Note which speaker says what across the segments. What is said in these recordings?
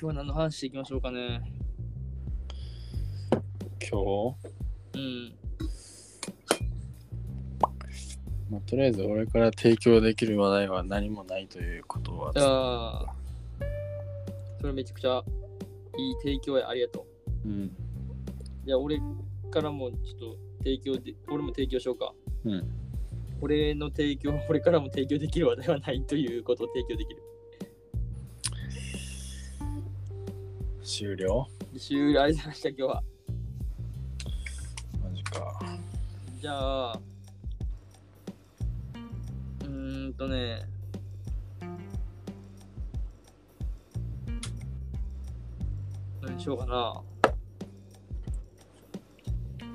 Speaker 1: 今日は何の話していきましょうかね。
Speaker 2: 今日、
Speaker 1: うん。
Speaker 2: まあ、とりあえず俺から提供できる話題は何もないということは
Speaker 1: じゃあ、それめちゃくちゃいい提供や、ありがとう。
Speaker 2: うん。
Speaker 1: じゃあ、俺からもちょっと提供で、俺も提供しようか。
Speaker 2: うん。
Speaker 1: 俺の提供、俺からも提供できる話題はないということを提供できる。
Speaker 2: 終了？
Speaker 1: 終了ありました、今日は。
Speaker 2: マジか。
Speaker 1: じゃあ、うーんとね、何しようかな。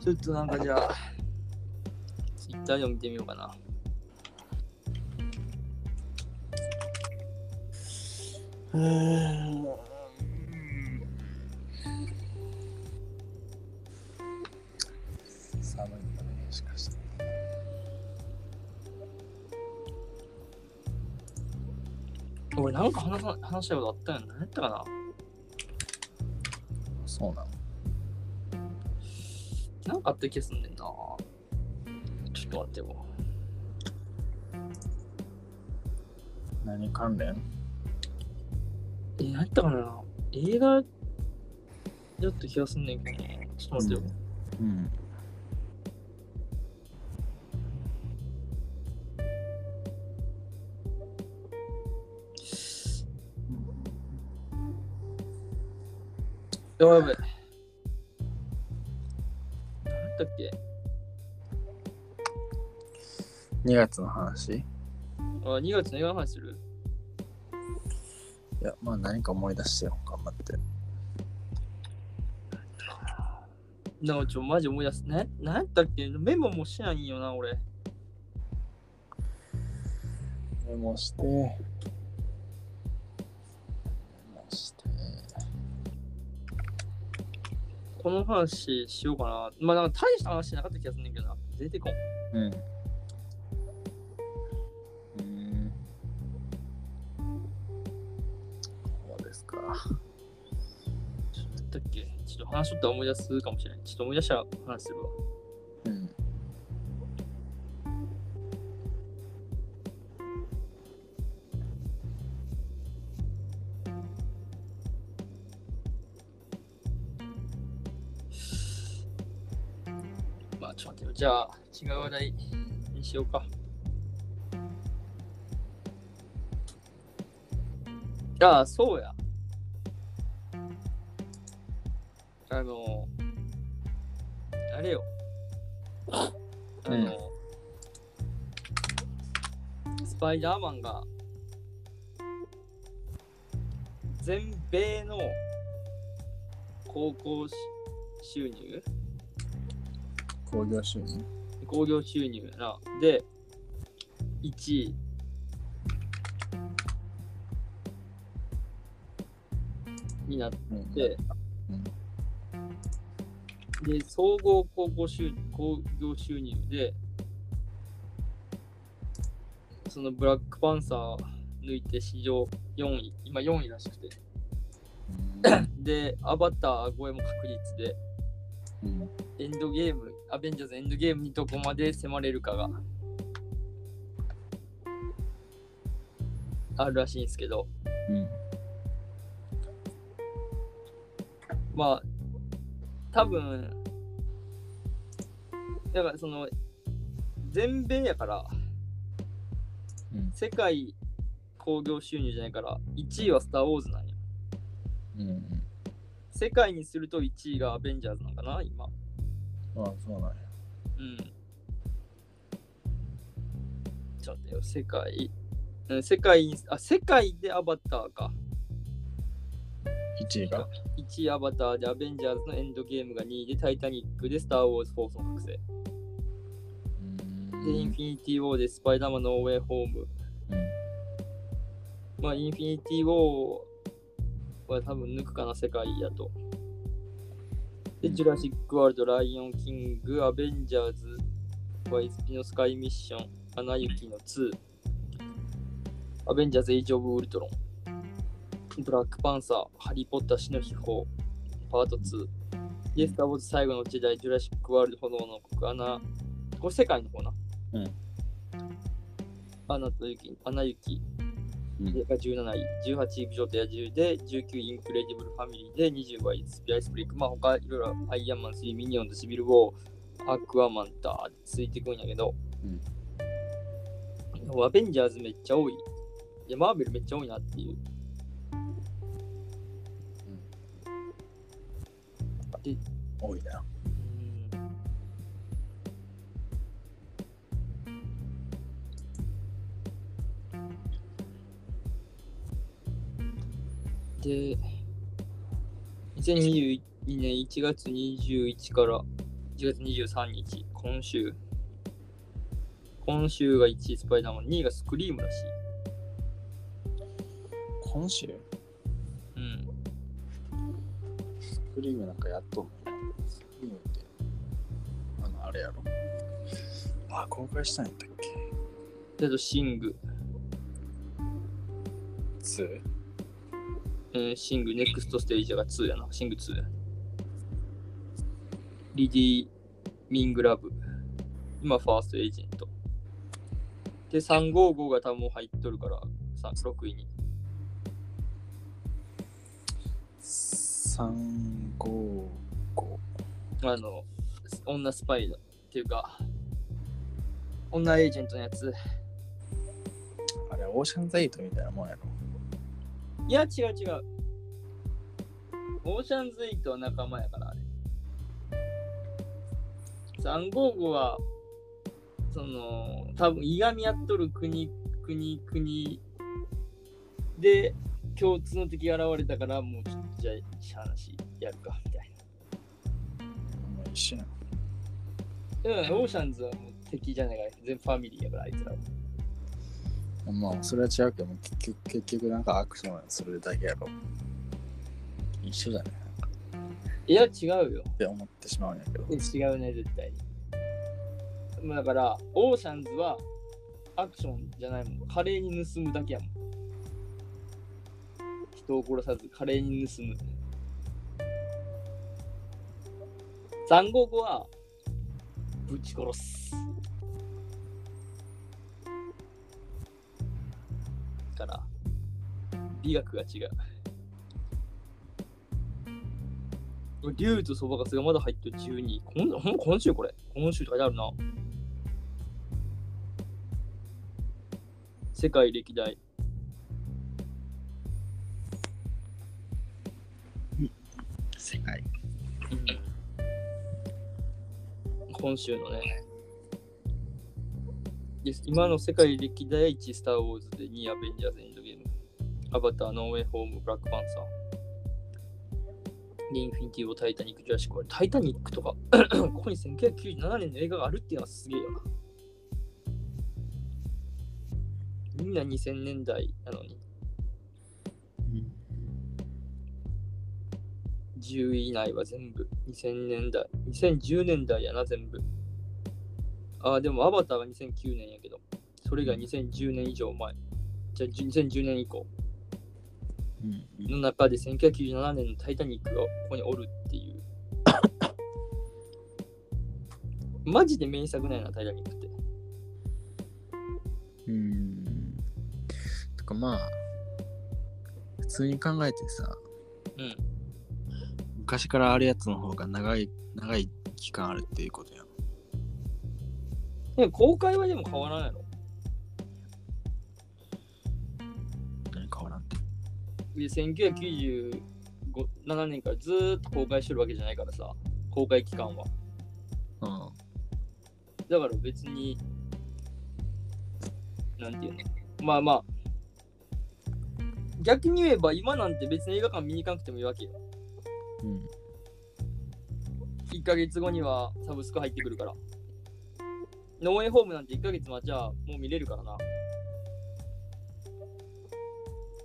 Speaker 1: ちょっとなんかじゃあ、ツイッターでも見てみようかな。
Speaker 2: うん
Speaker 1: 俺なんか話さ話したいことあったよね。何やったかな？
Speaker 2: そうなの
Speaker 1: なんかあった気がすんねんな。ちょっと待ってよ。
Speaker 2: 何関連？
Speaker 1: え、何やったかな？映画やった気がすんねんけどな。ちょっと待ってよ。
Speaker 2: うん。
Speaker 1: やばいやばい。何やっけ
Speaker 2: ？2月の話？い
Speaker 1: あ、2月の映画の話する？
Speaker 2: や、まあ何か思い出してよ、頑張って。
Speaker 1: なんかちょ、マジ思い出す。な、何やったっけ？メモもしないんよな、俺。
Speaker 2: メモして。
Speaker 1: この話しようかな。まあ、なんか大した話しなかった気がすんねんけどな。出てこん。
Speaker 2: うん。うん。そうですか。
Speaker 1: ちょっと何やったっけちょっと話しとったら思い出すかもしれない。ちょっと思い出したら話するわ。違う話題にしようか。ああ、そうや。あの、あれよ。あの、
Speaker 2: うん
Speaker 1: スパイダーマンが、全米の高校し収入？
Speaker 2: 興行収入
Speaker 1: 興行収入な。で、1位。になっ
Speaker 2: うん。
Speaker 1: て、
Speaker 2: うん
Speaker 1: で、総合高校収興行収入で、そのブラックパンサー抜いて史上4位、今4位らしくて。で、アバター超えも確率で、
Speaker 2: うん。
Speaker 1: エンドゲーム、アベンジャーズエンドゲームにどこまで迫れるかがあるらしいんですけど、
Speaker 2: うん。
Speaker 1: まあ、多分、だからその、全米やから、
Speaker 2: うん。
Speaker 1: 世界興行収入じゃないから、1位はスター・ウォーズなんよ。
Speaker 2: うん。
Speaker 1: 世界にすると1位がアベンジャーズなんかな、今。
Speaker 2: ああ、そうなんや。
Speaker 1: うん。ちょっと待ってよ、世界。うん、世界に、あ、世界でアバターか。
Speaker 2: 1位が。
Speaker 1: 1位アバターでアベンジャーズのエンドゲームが2位でタイタニックでスター・ウォーズ・フォースの覚醒。で、インフィニティ・ウォーでスパイダーマン・ノーウェイ・ホーム。
Speaker 2: うん。
Speaker 1: まあ、インフィニティ・ウォーは多分抜くかな、世界やと。で、ジュラシック・ワールド、ライオン・キング、アベンジャーズ、ワイスピのスカイミッション、アナ雪の2、アベンジャーズ・エイジ・オブ・ウルトロン。ブラックパンサー、ハリー・ポッター死の秘宝、パート2、イエスター・ウォーズ最後の時代、ジュラシック・ワールド炎の国、アナ、これ世界の方な。
Speaker 2: うん。
Speaker 1: アナと雪、アナ雪
Speaker 2: うん
Speaker 1: が17位、18位美女と野獣で、19位インクレディブル・ファミリーで、25位スピアイスプリック、まあ他いろいろアイアンマン3、ミニオンとシビル・ウォー、アクアマンターついてくんやけど、アベンジャーズめっちゃ多い。いや、マーベルめっちゃ多いなっていう。
Speaker 2: 多いな。
Speaker 1: で、2022年1月21から1月23日、今週。今週が1位スパイダーマン、2位がスクリームらしい。
Speaker 2: 今週？
Speaker 1: うん。
Speaker 2: スクリームなんかやっとんのや。スクリームって、あの、あれやろ。あ、公開したんやったっけ？
Speaker 1: で、あとシング、
Speaker 2: ?2?
Speaker 1: えーシング、ネクストステージが2やな。シング2。リディ・ミングラブ。今、ファーストエージェント。で、355が多分入っとるから、さ6位に。
Speaker 2: 355
Speaker 1: あの、女スパイだっていうか、女エージェントのやつ。
Speaker 2: あれオーシャンズトみたいなもんやろ
Speaker 1: いや、違う違う。オーシャンズ8は仲間やから、あれ。355は、その、多分いがみ合っとる国、国、国で、共通の敵が現れたから、もうちょっとじゃあ、話やるか、みたい
Speaker 2: もう一緒。
Speaker 1: うん、オーシャンズはもう敵じゃないから、全部ファミリーやから、あいつらは。
Speaker 2: まあそれは違うけども結局結局なんかアクションするだけやろ一緒じゃない
Speaker 1: いや、違うよ。
Speaker 2: って思ってしまうんやけど
Speaker 1: 違うね、絶対だから、オーシャンズはアクションじゃないもん。華麗に盗むだけやもん。人を殺さず華麗に盗む。355はぶち殺す。から、美学が違う。竜とそばかすがまだ入ってる12。こんほ今週これ。今週とかであるな。世界歴代。
Speaker 2: 世界
Speaker 1: 今週のね。今の世界歴代1スター・ウォーズで2アベンジャーズ・エンドゲーム。アバター、ノーウェイ・ホーム、ブラック・パンサー。でインフィニティ・ウォータイタニック・ジュラシック・ワールタイタニックとか、ここに1997年の映画があるっていうのはすげえよな。みんな2000年代なのに、10位以内は全部2000年代、2010年代やな、全部。ああ、でもアバターが2009年やけど、それが2010年以上前。じゃあ2010年以降
Speaker 2: うん
Speaker 1: の中で1997年のタイタニックがここにおるっていう。マジで名作ないな、タイタニックって。
Speaker 2: うんとかまあ普通に考えてさ
Speaker 1: うん。
Speaker 2: 昔からあるやつの方が長い長い期間あるっていうことやん
Speaker 1: でも公開はでも変わらないの？
Speaker 2: 何変わらんって？
Speaker 1: で1997年からずーっと公開してるわけじゃないからさ、公開期間は。
Speaker 2: うん
Speaker 1: だから別に、なんていうの？まあまあ、逆に言えば今なんて別に映画館見に行かなくてもいいわけよ。
Speaker 2: うん
Speaker 1: 1ヶ月後にはサブスク入ってくるから。ノーウェイホームなんて1ヶ月待ちゃもう見れるからな。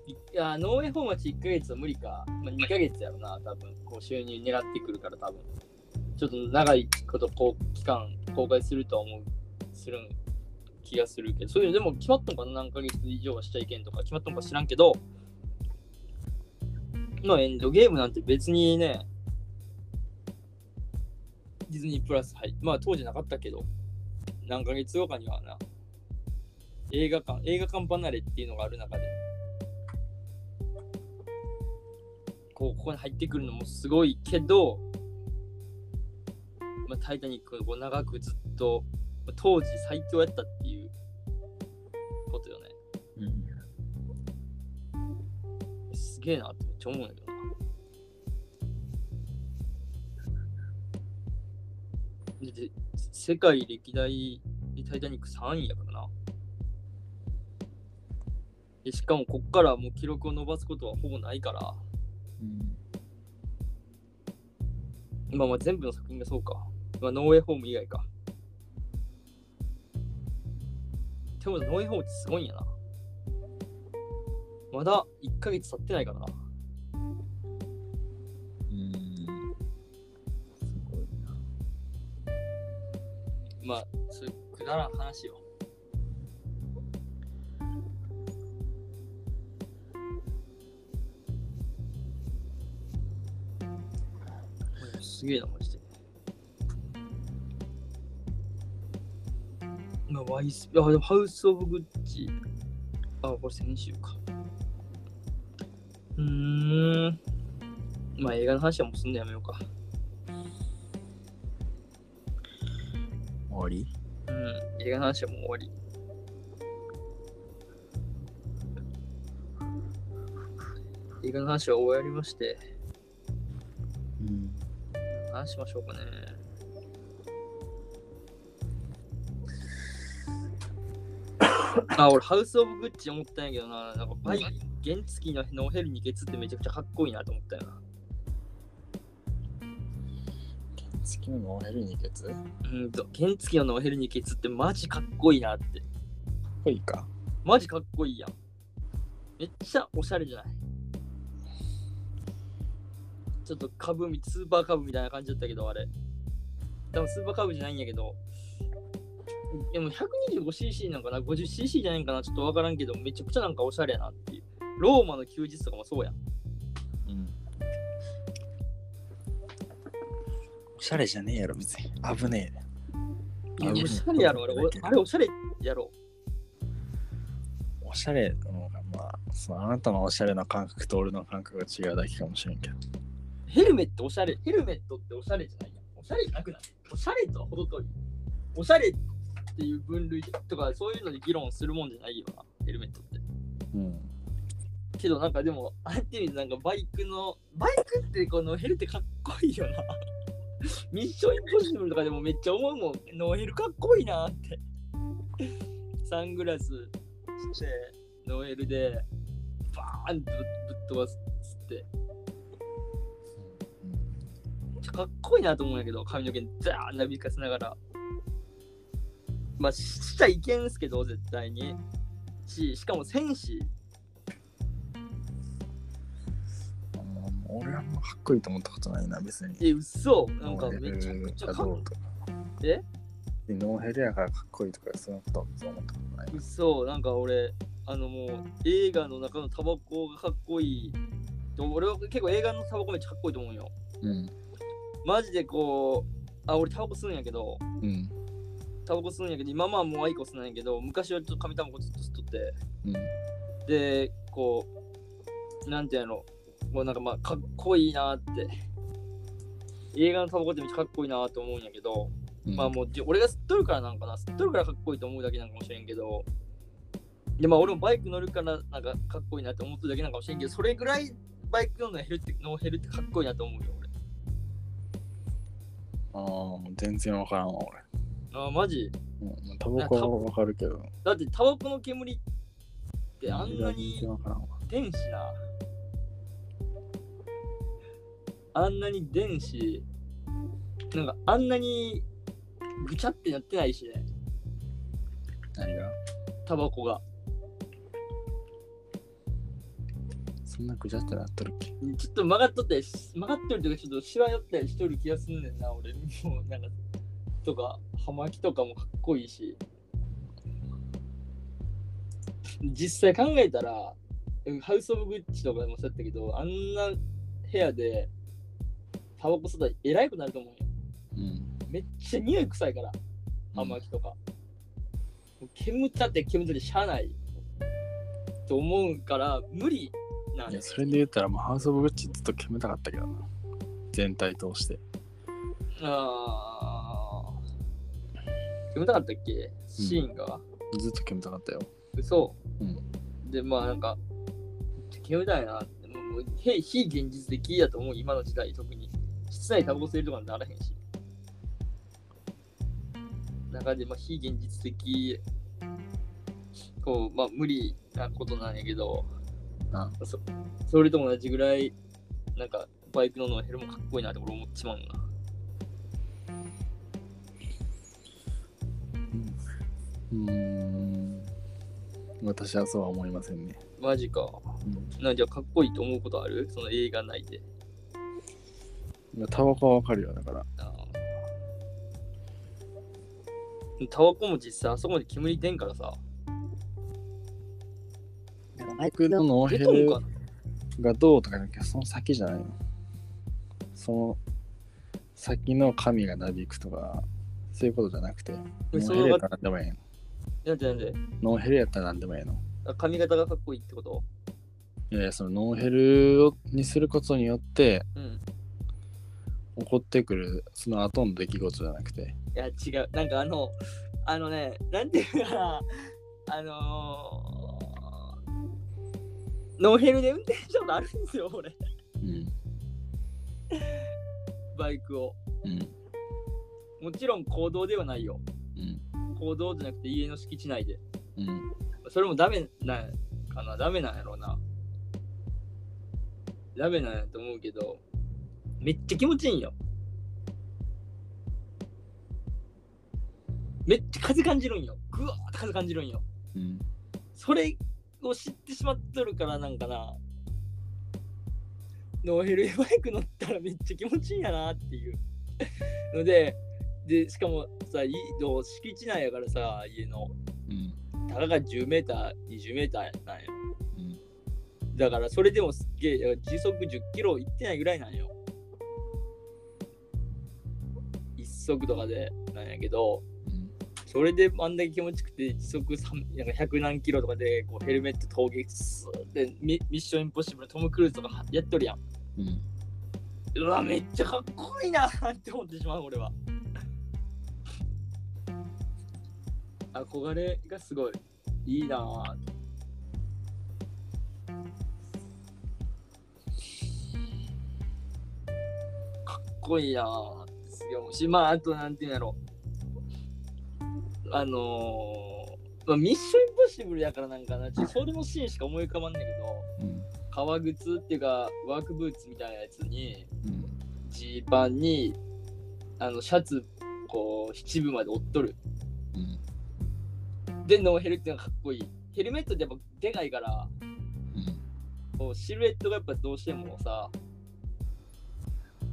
Speaker 1: いや、ノーウェイホームは1ヶ月は無理か。まあ、2ヶ月やろな、多分。こう収入狙ってくるから多分。ちょっと長いことこう期間公開するとは思う、する気がするけど、そういうのでも決まったのかな何ヶ月以上はしちゃいけんとか決まったのか知らんけど、のエンドゲームなんて別にね、ディズニープラス入っまあ当時なかったけど、何ヶ月後かにはな、映画館、映画館離れっていうのがある中で、こうここに入ってくるのもすごいけど、まあ、タイタニックを長くずっと、まあ当時最強やったっていうことよね。
Speaker 2: うん。
Speaker 1: すげえなってめっちゃ思うんだけど世界歴代でタイタニック3位やからな。でしかもこっからもう記録を伸ばすことはほぼないから、
Speaker 2: うん。
Speaker 1: まあまあ全部の作品がそうか。まあノーウェイホーム以外か。でもノーウェイホームってすごいんやな。まだ1ヶ月経ってないからな。そういうくだら話よ。すげえな、マジで。まあ、ワイス、あ、でもハウス・オブ・グッチ。あ、これ先週か。うーん。まあ、映画の話はもうすんのやめようか。
Speaker 2: 終わり、
Speaker 1: 映画の話はもう終わり。映画の話は終わりまして、
Speaker 2: うん。
Speaker 1: 何しましょうかね。あ、俺、ハウス・オブ・グッチ思ったんやけどな、なんかバイ、原付のノーヘルニケツってめちゃくちゃかっこいいなと思ったよな。
Speaker 2: 月のノーヘルニケツかっ
Speaker 1: うんと、原付のノーヘルニケツってマジかっこいいなって。
Speaker 2: こいいか。
Speaker 1: マジかっこいいやん。めっちゃおしゃれじゃない？ちょっと株み、スーパー株みたいな感じだったけど、あれ。多分スーパー株じゃないんやけど、でも 125cc なんかな ?50cc じゃないんかな？ちょっとわからんけど、めちゃくちゃなんかおしゃれやなっていう。ローマの休日とかもそうやん。
Speaker 2: うん。おしゃれじゃねえやろ、別に。危ねえ。
Speaker 1: いや
Speaker 2: あ
Speaker 1: おしゃれやろ、あれ。おあれおしゃれやろ。
Speaker 2: おしゃれのが、まあ、そのあなたのおしゃれな感覚と俺の感覚が違うだけかもしれんけど。
Speaker 1: ヘルメットおしゃれ。ヘルメットっておしゃれじゃないやん。おしゃれじゃなくないおしゃれとは程遠い。おしゃれっていう分類とかそういうので議論するもんじゃないよな、ヘルメットって。
Speaker 2: うん。
Speaker 1: けどなんかでも、あえてみるとなんかバイクの、バイクってノーヘルってかっこいいよな。ミッションインポッシブルとかでもめっちゃ思うもん。ノーヘルかっこいいなって。サングラスして、ノーヘルで、バーンとぶっ飛ばすっつって。めっちゃかっこいいなと思うんやけど、髪の毛ザーンなびかせながら。まあ、ししちゃいけんすけど、絶対に。し、しかも戦士。
Speaker 2: 俺はあんまかっこいいと思ったことないな、別に。
Speaker 1: え、嘘なんかめちゃくちゃかっこえ
Speaker 2: いい。ノーヘルやからかっこいいとか、そんなことは思ったことない。
Speaker 1: 嘘なんか俺、あのもう映画の中のタバコがかっこいい。で俺は結構映画のタバコめっちゃかっこいいと思うよ。
Speaker 2: うん。
Speaker 1: マジでこう、あ、俺タバコ吸うんやけど、
Speaker 2: うん。
Speaker 1: タバコ吸うんやけど、今まあもうアイコス吸うんやけど、昔はちょっと紙タバコずっと吸っとって、
Speaker 2: うん。
Speaker 1: で、こう、なんていうの、もうなんかまあかっこいいなって。映画のタバコってめっちゃかっこいいなと思うんやけど、
Speaker 2: うん
Speaker 1: まあもうじ俺が吸っとるからなんかな、吸っとるからかっこいいと思うだけなんかもしれんけど、でまあ俺もバイク乗るからなんかかっこいいなって思ってるだけなんかもしれんけど、それぐらいバイク乗るの減るってノーヘルってかっこいいなと思うよ俺。
Speaker 2: ああ、全然わからんわ、俺。
Speaker 1: あーマジ？
Speaker 2: うん、タバコはわかるけど。
Speaker 1: だってタバコの煙ってあんな
Speaker 2: 全
Speaker 1: に
Speaker 2: 然わからんわ。
Speaker 1: 電子な。あんなに電子、なんかあんなにぐちゃってなってないしね、
Speaker 2: 何が？
Speaker 1: タバコが。
Speaker 2: そんなぐちゃってなっとるっけ？
Speaker 1: ちょっと曲がっとって、曲がってるというか、ちょっとしわ寄ったりしとる気がすんねんな、俺。もうなんか、とか、葉巻とかもかっこいいし。実際考えたら、うんハウス・オブ・グッチとかでもそうやったけど、あんな部屋でタバコ吸ったらえらいくなると思うよ。
Speaker 2: うん。
Speaker 1: めっちゃ匂い臭いから、葉巻とか。もう煙ったって煙ったってしゃあないと思うから、無理なんよ
Speaker 2: いや、それで言ったら、もうハウス・オブ・グッチずっと煙たかったけどな。全体通して。
Speaker 1: あー煙たかったっけ？シーンが、
Speaker 2: ずっと煙たかったよ。
Speaker 1: 嘘
Speaker 2: うん。
Speaker 1: で、まあなんか、煙たいなって、もう非現実的やと思う、今の時代、特に。室内タバコ吸えるとかにならへんし。中で、まあ、非現実的、こう、まあ、無理なことなんやけど、
Speaker 2: あ
Speaker 1: そそれと同じぐらい、なんか、バイクのノーヘルもかっこいいなって俺思っちまうよな。
Speaker 2: うーん。私はそうは思いませんね。
Speaker 1: マジか。
Speaker 2: うん
Speaker 1: なんじゃかっこいいと思うことある？その映画内で。
Speaker 2: タバコはわかるよ、だから。
Speaker 1: タバコも実際あそこまで煙出んからさ。
Speaker 2: バイクのノーヘルがどうとかじゃなくて、その先じゃないの。その先の髪がなびくとか、そういうことじゃなくて、ノーヘルやったら何でもええの。
Speaker 1: なんでなんで
Speaker 2: ノーヘルやったら何でもええの。
Speaker 1: あ髪型がかっこいいってこと？
Speaker 2: いやいや、そのノーヘルをにすることによって
Speaker 1: うん。
Speaker 2: 起こってくるその後の出来事じゃなくて、
Speaker 1: いや、違う。なんかあの、あのね、なんていうかな、あのー、ノーヘルで運転したことあるんですよ、俺。
Speaker 2: うん。
Speaker 1: バイクを。
Speaker 2: うん。
Speaker 1: もちろん公道ではないよ。
Speaker 2: うん。
Speaker 1: 公道じゃなくて家の敷地内で。
Speaker 2: うん。
Speaker 1: それもダメなんかなダメなんやろうな。ダメなんやと思うけど、めっちゃ気持ちいいんよ。めっちゃ風感じるんよ。ぐわーって風感じるんよ。
Speaker 2: うん。
Speaker 1: それを知ってしまっとるからなんかな。ノーヘルバイク乗ったらめっちゃ気持ちいいんやなっていうので、で、しかもさ、いの敷地内やからさ、家の。
Speaker 2: うん。
Speaker 1: たかが10メーター、20メーターなんよ。
Speaker 2: うん。
Speaker 1: だからそれでもすっげえ、時速10キロいってないぐらいなんよ。一速とかでなんやけど、
Speaker 2: うん。
Speaker 1: それであんだけ気持ちよくて、時速3なんか100何キロとかでこうヘルメット峠スーってミミッションインポッシブルのトム・クルーズとかやっとるやん。
Speaker 2: うん。
Speaker 1: うわ、めっちゃかっこいいなって思ってしまう、俺は。憧れがすごいいいなぁ。かっこいいなぁって思うし、まあ、あとなんていうんやろ。あのー、まあ、ミッションインポッシブルやからなんかな、ちょそれのシーンしか思い浮かばんねんけど、
Speaker 2: うん。
Speaker 1: 革靴っていうか、ワークブーツみたいなやつに、
Speaker 2: うん。
Speaker 1: ジーパンにあのシャツこう七分まで折っとる
Speaker 2: うん。
Speaker 1: でノーヘルっていうのがかっこいいヘルメットってやっぱでかいから
Speaker 2: うん。
Speaker 1: こうシルエットがやっぱどうしてもさ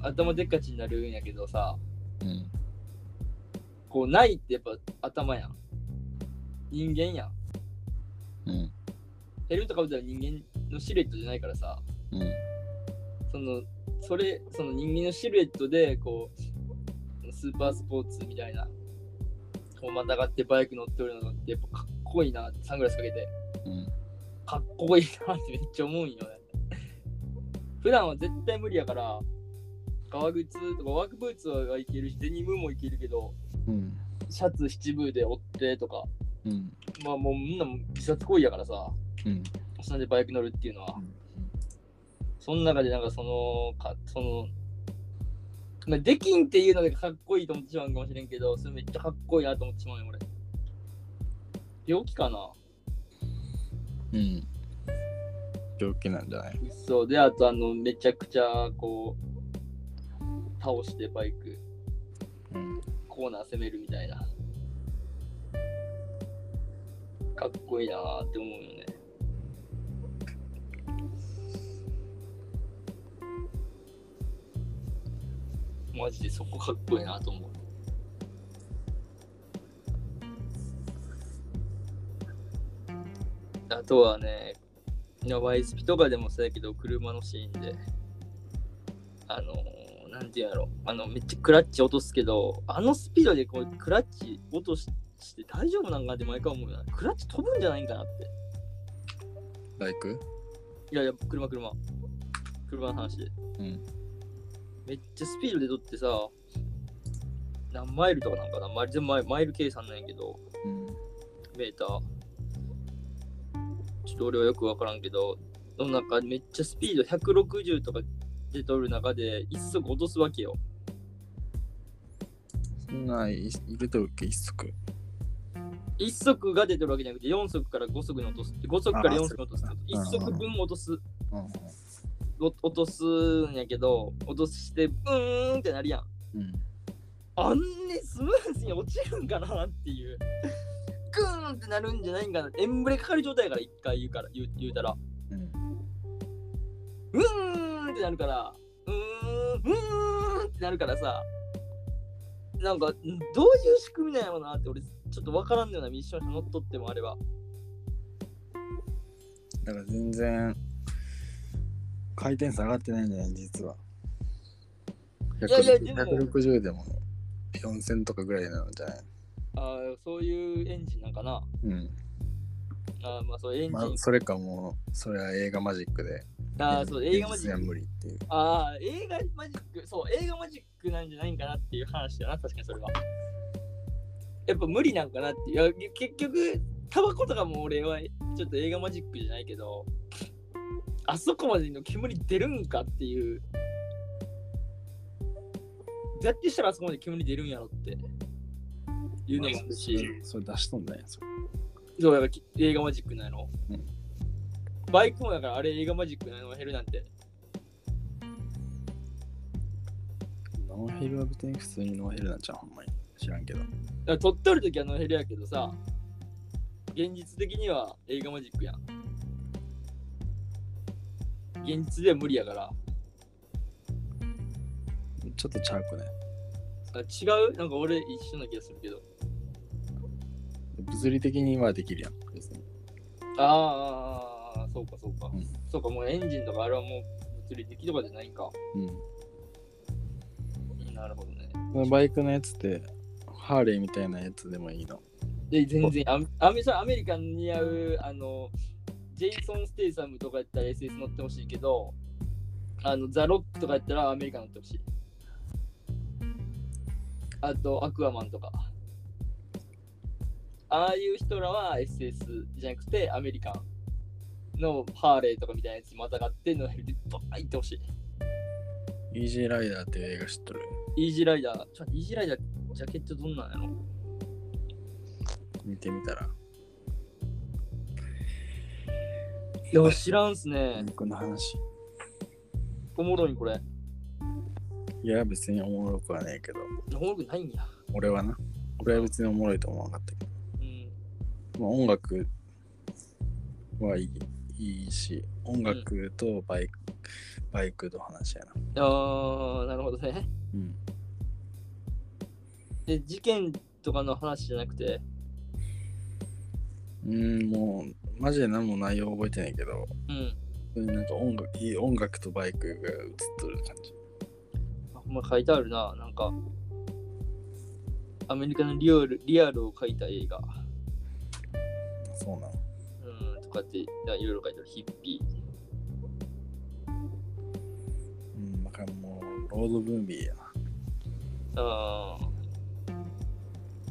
Speaker 1: 頭でっかちになるんやけどさ
Speaker 2: うん。
Speaker 1: こうないってやっぱ頭やん人間やん
Speaker 2: うん。
Speaker 1: ヘルメットかぶったら人間のシルエットじゃないからさ
Speaker 2: うん。
Speaker 1: そのそれその人間のシルエットでこうスーパースポーツみたいなこうまたがってバイク乗ってるのってやっぱかっこいいなってサングラスかけて
Speaker 2: うん。
Speaker 1: かっこいいなってめっちゃ思うんよね普段は絶対無理やから革靴とかワークブーツはいけるしデニムもいけるけど
Speaker 2: うん。
Speaker 1: シャツ七分で折ってとか
Speaker 2: うん。
Speaker 1: まあもうみんなも自殺行為やからさ
Speaker 2: うん。
Speaker 1: そんでバイク乗るっていうのはその中でなんかそのかそのまあ、できんっていうのがかっこいいと思ってしまうかもしれんけど、それめっちゃかっこいいなと思ってしまうよ、俺。病気かな？
Speaker 2: うん。病気なんじゃない？
Speaker 1: そうで、あとあの、めちゃくちゃこう、倒してバイク、
Speaker 2: うん。
Speaker 1: コーナー攻めるみたいな。かっこいいなって思うよね。マジでそこかっこいいなと思う。あとはね、ワイスピとかでもそうやけど、車のシーンで、あのー、なんてやろ、あの、めっちゃクラッチ落とすけど、あのスピードでこうクラッチ落としして大丈夫なんかって毎回思うよな。クラッチ飛ぶんじゃないんかなって。
Speaker 2: バイク？
Speaker 1: いやいや、車、車。車の話で。
Speaker 2: うん。
Speaker 1: めっちゃスピードで取ってさ、何マイルとかなんかな、マイルマイマイル計算なんやけど、
Speaker 2: うん。
Speaker 1: メーター。ちょっと俺はよくわからんけど、の中めっちゃスピード160とかで取る中で一足落とすわけよ。
Speaker 2: そんない入れとるっけ、一足。
Speaker 1: 一足が出てるわけじゃなくて4足から5足に落とすって、5足から4足に落とすって、一足分落とす、落とすんやけど、落として、ブーンってなるやん。
Speaker 2: うん。
Speaker 1: あんねスムーズに落ちるんかなっていう。グーンってなるんじゃないんかな。エンブレかかる状態やから一回言うから言う言うたら。
Speaker 2: うん。
Speaker 1: うってなるから、うーん、うーんってなるからさ、なんか、んどういう仕組みなんやろなって俺、ちょっとわからんようなミッション乗っとってもあれば。
Speaker 2: だから全然、回転数上がってないんじゃない実は。
Speaker 1: いやいやでも
Speaker 2: 160でも4000とかぐらいなんじゃない
Speaker 1: あーそういうエンジンなんかな。
Speaker 2: うん。
Speaker 1: あーまあそうエンジン。
Speaker 2: まあ、それかもう、それは映画マジックで。
Speaker 1: あーそう映画マジック。
Speaker 2: 無理っていう。
Speaker 1: ああ、映画マジック、そう、映画マジックなんじゃないんかなっていう話だな、確かにそれは。やっぱ無理なんかなっていう。いや結局、タバコとかも俺はちょっと映画マジックじゃないけど、あそこまでの煙出るんかっていう。どうやってしたらあそこまで煙出るんやろっていうのもあるし、
Speaker 2: それ出しとんだよ、それ。
Speaker 1: そうやっぱき映画マジックなの。
Speaker 2: うん
Speaker 1: バイクもだからあれ映画マジックなのヘルなんて。
Speaker 2: ノーヘルは別に普通にノーヘルなんちゃう？ほんまに。知らんけど。
Speaker 1: だから撮っとるときはノーヘルやけどさ、現実的には映画マジックやん。現実では無理やから。
Speaker 2: ちょっとちゃうくね。
Speaker 1: あ違う？なんか俺一緒な気がするけど。
Speaker 2: 物理的にはできるやん。別に。
Speaker 1: ああ、そうかそうか。
Speaker 2: うん
Speaker 1: そうか、もうエンジンとかあれはもう物理的とかじゃないんか。
Speaker 2: うん。
Speaker 1: なるほどね。
Speaker 2: バイクのやつって、ハーレーみたいなやつでもいいの？
Speaker 1: で、全然アメアメそれアメリカンに合う、あの、ジェイソン・ステイサムとかやったら SS 乗ってほしいけど、あの、ザ・ロックとかやったらアメリカン乗ってほしい。あと、アクアマンとか。ああいう人らは SS じゃなくてアメリカンのハーレーとかみたいなやつにまたがってのヘルでドーン行ってほしい。
Speaker 2: イージーライダーって映画知っとる。
Speaker 1: イージーライダー、ちょイージーライダー、ジャケットどんなんやろ？
Speaker 2: 見てみたら。
Speaker 1: いや、知らんっすね。
Speaker 2: この話。
Speaker 1: おもろいんこれ。
Speaker 2: いや、別におもろくはないけど。
Speaker 1: おもろくないんや。
Speaker 2: 俺はな。俺は別におもろいと思わなかった。まあ、音楽はいいいいし、音楽とバイク、バイクの話やな。
Speaker 1: あー、なるほどね。
Speaker 2: うん。
Speaker 1: で、事件とかの話じゃなくて、
Speaker 2: うん、もう、マジで何も内容覚えてないけど、
Speaker 1: うん。
Speaker 2: なんか音楽、いい音楽とバイクが映っとる感じ。
Speaker 1: あほんま書いてあるな、なんか。アメリカのリアルリアルを書いた映画。
Speaker 2: そうなの。
Speaker 1: うん、とかって、いろいろ書いてある。ヒッピ
Speaker 2: うん、だからもう、ロードムービーや。
Speaker 1: あー。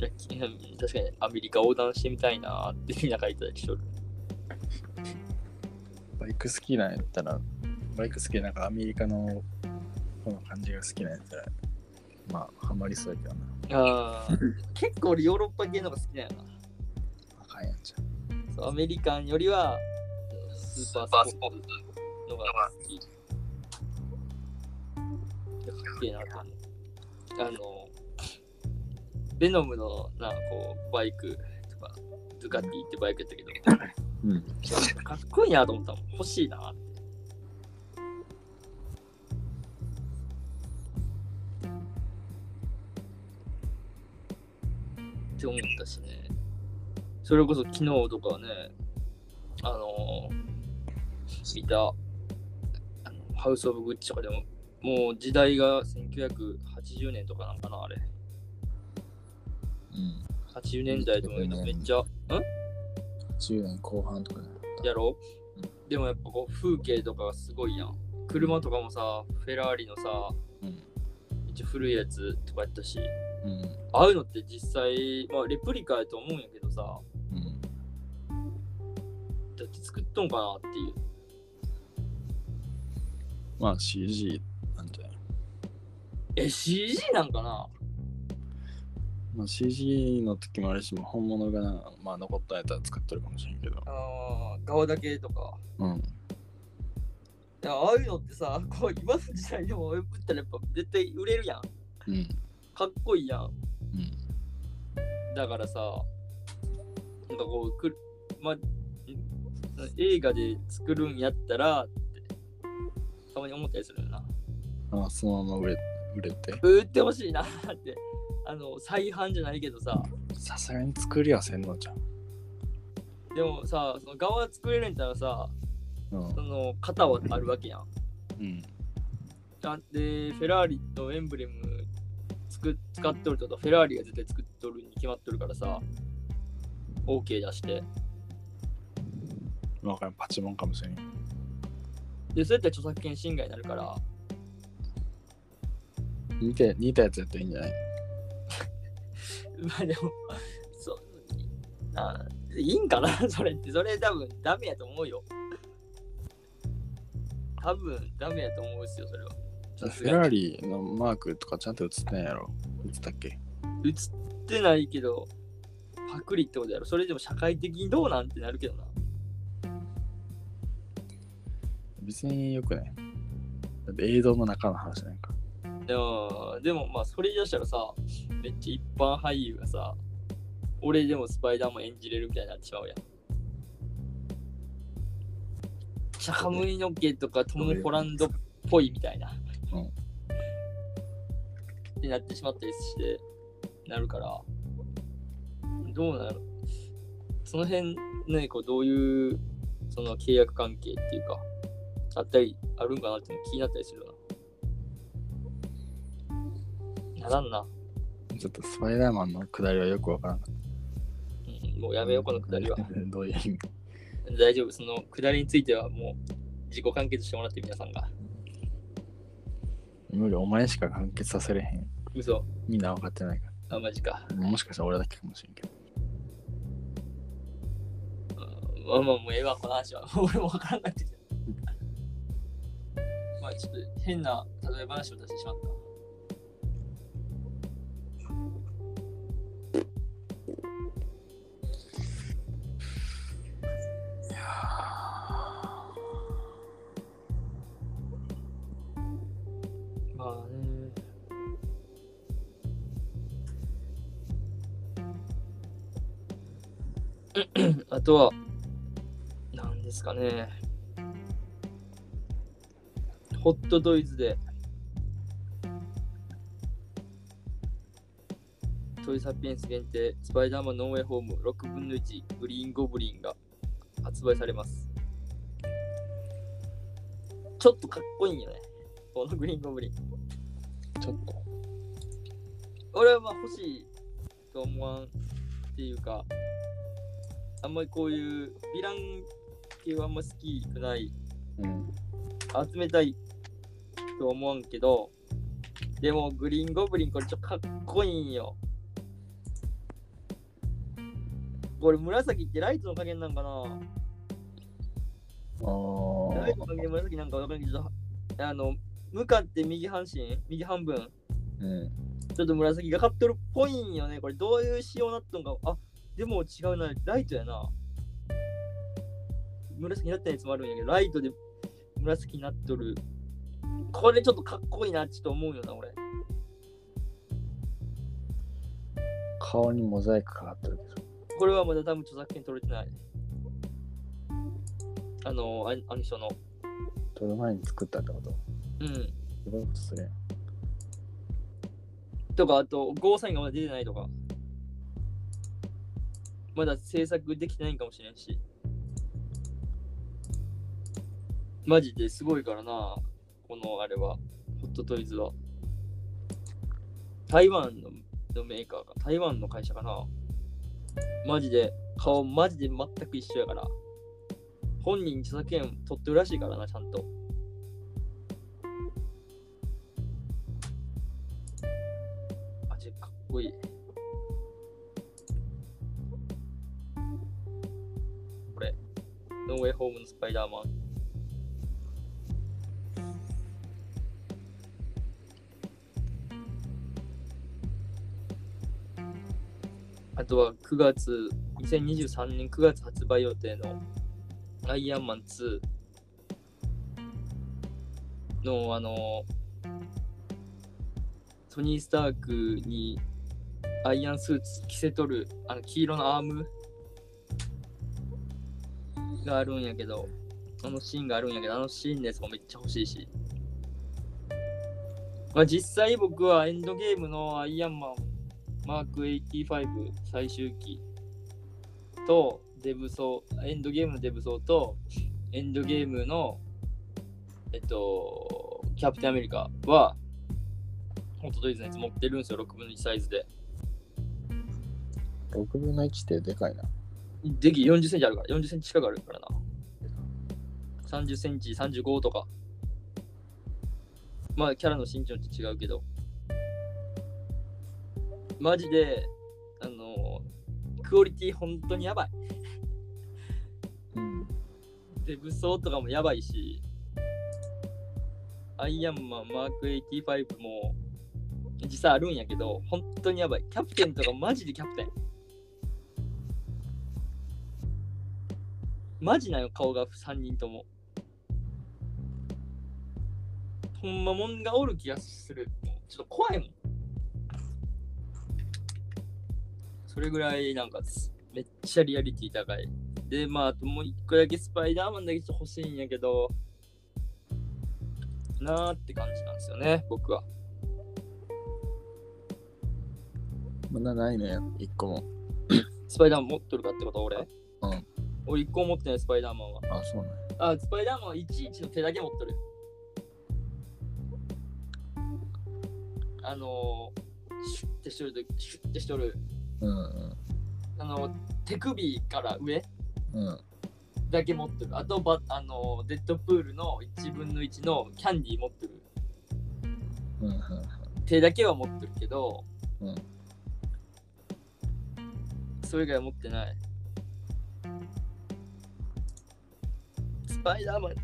Speaker 1: いやき確かにアメリカ横断してみたいなーってみんな書いてたりしとる。
Speaker 2: バイク好きなんやったら、バイク好きなんかアメリカのこの感じが好きなんやったら、まあ、ハマりそうやけどな。
Speaker 1: あー 結構俺ヨーロッパ系の方が好きなんやな。
Speaker 2: あかんやんじゃん。
Speaker 1: アメリカンよりはスーパースポーツのが好き。いやかっけえなと思う。あの、ベノムのな、こう、バイクとか、ドゥカティってバイクやったけど、
Speaker 2: うん。
Speaker 1: かっこいいなと思ったもん。欲しいなって。って思ったしね。それこそ昨日とかね、あのー見たあのハウス・オブ・グッチとかでも、もう時代が1980年とかなんかな、あれ。
Speaker 2: うん。
Speaker 1: 80年代でもいいのめっちゃ、ん
Speaker 2: ？10年後半とかね。
Speaker 1: やろ？でもやっぱこう風景とかがすごいやん。車とかもさ、フェラーリのさ、
Speaker 2: うん。
Speaker 1: 一応古いやつとかやったし、
Speaker 2: うん。
Speaker 1: ああいうのって実際、まあレプリカやと思うんやけどさ、作っとんかなっていう。
Speaker 2: まあ CG なんじゃない？
Speaker 1: え、CG なんかな？
Speaker 2: まあ CG の時もあるし、本物がな、まあ残ったやつは使ってるかもしれんけど。
Speaker 1: ああ、側だけとか。
Speaker 2: うん。
Speaker 1: いやああいうのってさ、こう今の時代でも売ったらやっぱ絶対売れるやん。
Speaker 2: うん。
Speaker 1: かっこいいやん。
Speaker 2: うん。
Speaker 1: だからさ、なんかこう、くるまあ、ん映画で作るんやったらって、たまに思ったりするよな。
Speaker 2: あそのまま売れ売れて？
Speaker 1: 売ってほしいなって。あの、再販じゃないけどさ、
Speaker 2: さすがに作りはせんのじゃん。
Speaker 1: でもさ、その側作れるんやったらさ、
Speaker 2: うん
Speaker 1: そ。の型はあるわけやん。
Speaker 2: うん。
Speaker 1: あで、フェラーリのエンブレムつく使っとるととフェラーリが絶対作っとるに決まっとるからさ、OK 出して。
Speaker 2: わかパチモンかもしれん。
Speaker 1: で、そうやったら著作権侵害になるから、
Speaker 2: 似て似たやつやったらいいんじゃない？
Speaker 1: まあでも、そう、あいいんかな？それって、それ多分ダメやと思うよ。多分ダメやと思うっすよ、それは。
Speaker 2: フェラーリのマークとかちゃんと映ってないやろ？映ったっけ？
Speaker 1: 映ってないけど、パクリってことやろ。それでも社会的にどうなんてなるけどな。
Speaker 2: 別によくない。だって映像の中の話なんか。
Speaker 1: でも、でもまあ、それ言い出したらさ、めっちゃ一般俳優がさ、俺でもスパイダーマン演じれるみたいになってしまうやん。シャカムイの毛とかトム・ホランドっぽいみたいな。
Speaker 2: うん
Speaker 1: ってなってしまったりして、なるから、どうなるその辺ね、こうどういうその契約関係っていうか、あったり、あるんかなって気になったりするな。ならんな。
Speaker 2: ちょっとスパイダーマンのくだりはよくわからん。
Speaker 1: うん、もうやめよう、このくだりは。
Speaker 2: どういう意味？
Speaker 1: 大丈夫、そのくだりについてはもう自己完結してもらって皆さんが。
Speaker 2: 無理、お前しか完結させれへん。
Speaker 1: 嘘。
Speaker 2: みんな分かってないか
Speaker 1: あ、マジか。
Speaker 2: ら。もしかしたら俺だけかもしれんけど。
Speaker 1: うんまあまあ、もうええわ、この話は。俺もわからなくてちょっと変な例え話を出してしまった。まあね。あとは、なんですかね。ホットドイズで、トイサピエンス限定、スパイダーマンノーウェイホーム6分の1グリーンゴブリンが発売されます。ちょっとかっこいいよね。このグリーンゴブリン。
Speaker 2: ーちょっと。
Speaker 1: 俺はまあ欲しいと思わんっていうか、あんまりこういうヴィラン系はあんま好きくない、
Speaker 2: うん。
Speaker 1: 集めたいと思わんけど、でもグリーンゴブリンこれちょっとかっこいいんよ。これ紫ってライトの加減なんかな？
Speaker 2: あ
Speaker 1: ライトの加減紫なんかわかんないけど、あの、向かって右半身、右半分、
Speaker 2: うん。
Speaker 1: ちょっと紫がかっとるっぽいんよね。これどういう仕様になっとんか。あ、でも違うな。ライトやな。紫になったやつもあるんやけど、ライトで紫になっとる。これちょっとかっこいいなちょっと思うよな、俺。
Speaker 2: 顔にモザイクかかってるけど。
Speaker 1: これはまだ多分著作権取れてない。あの、ああの人の。
Speaker 2: 撮る前に作ったってこと？
Speaker 1: うん。
Speaker 2: すごいことする。
Speaker 1: とか、あと、ゴーサインがまだ出てないとか。まだ制作できてないんかもしれんし。マジですごいからな、このあれは、ホットトイズは。台湾のメーカーか、台湾の会社かな。マジで、顔マジで全く一緒やから。本人著作権取ってるらしいからな、ちゃんと。マジかっこいい。これ、ノーウェイホームのスパイダーマン。あとは9月、2023年9月発売予定のアイアンマン2のあの、トニー・スタークにアイアンスーツ着せとるあの黄色のアームがあるんやけど、あのシーンがあるんやけど、あのシーンのやつもめっちゃ欲しいし。まあ実際僕はエンドゲームのアイアンマンマーク85最終機とデブソー、エンドゲームのデブソーとエンドゲームのえっと、キャプテンアメリカは、ホットトイズのやつ持ってるんですよ、6分の1サイズで。
Speaker 2: 6分の1ってでかいな。
Speaker 1: でき40センチあるから、40センチ近くあるからな。30センチ、35とか。まあ、キャラの身長って違うけど。マジで、あの、クオリティ本当にやばい。
Speaker 2: うん。
Speaker 1: で、武装とかもやばいし、アイアンマンマーク85も実際あるんやけど、本当にやばい。キャプテンとかマジでキャプテン。マジなよ、顔が3人とも。ほんまもんがおる気がする。ちょっと怖いもん。それぐらいなんかめっちゃリアリティ高い。で、まあ、あともう一個だけスパイダーマンだけちょっと欲しいんやけど、なーって感じなんですよね、僕は。
Speaker 2: まだないね、1個も。
Speaker 1: スパイダーマン持っとるかってこと俺？
Speaker 2: うん。
Speaker 1: 俺一個も持ってない、スパイダーマンは。
Speaker 2: あ、そうね。
Speaker 1: あ、スパイダーマンは11の手だけ持っとる。あのー、シュッてしとるとき、シュッてしとる。
Speaker 2: うん
Speaker 1: あの、手首から上
Speaker 2: うん。うん。
Speaker 1: だけ持ってる。あとば、あの、デッドプールの1分の1のキャンディー持ってる。
Speaker 2: うんうん。
Speaker 1: 手だけは持ってるけど、
Speaker 2: うん
Speaker 1: それ以外は持ってない。スパイダーマン。すい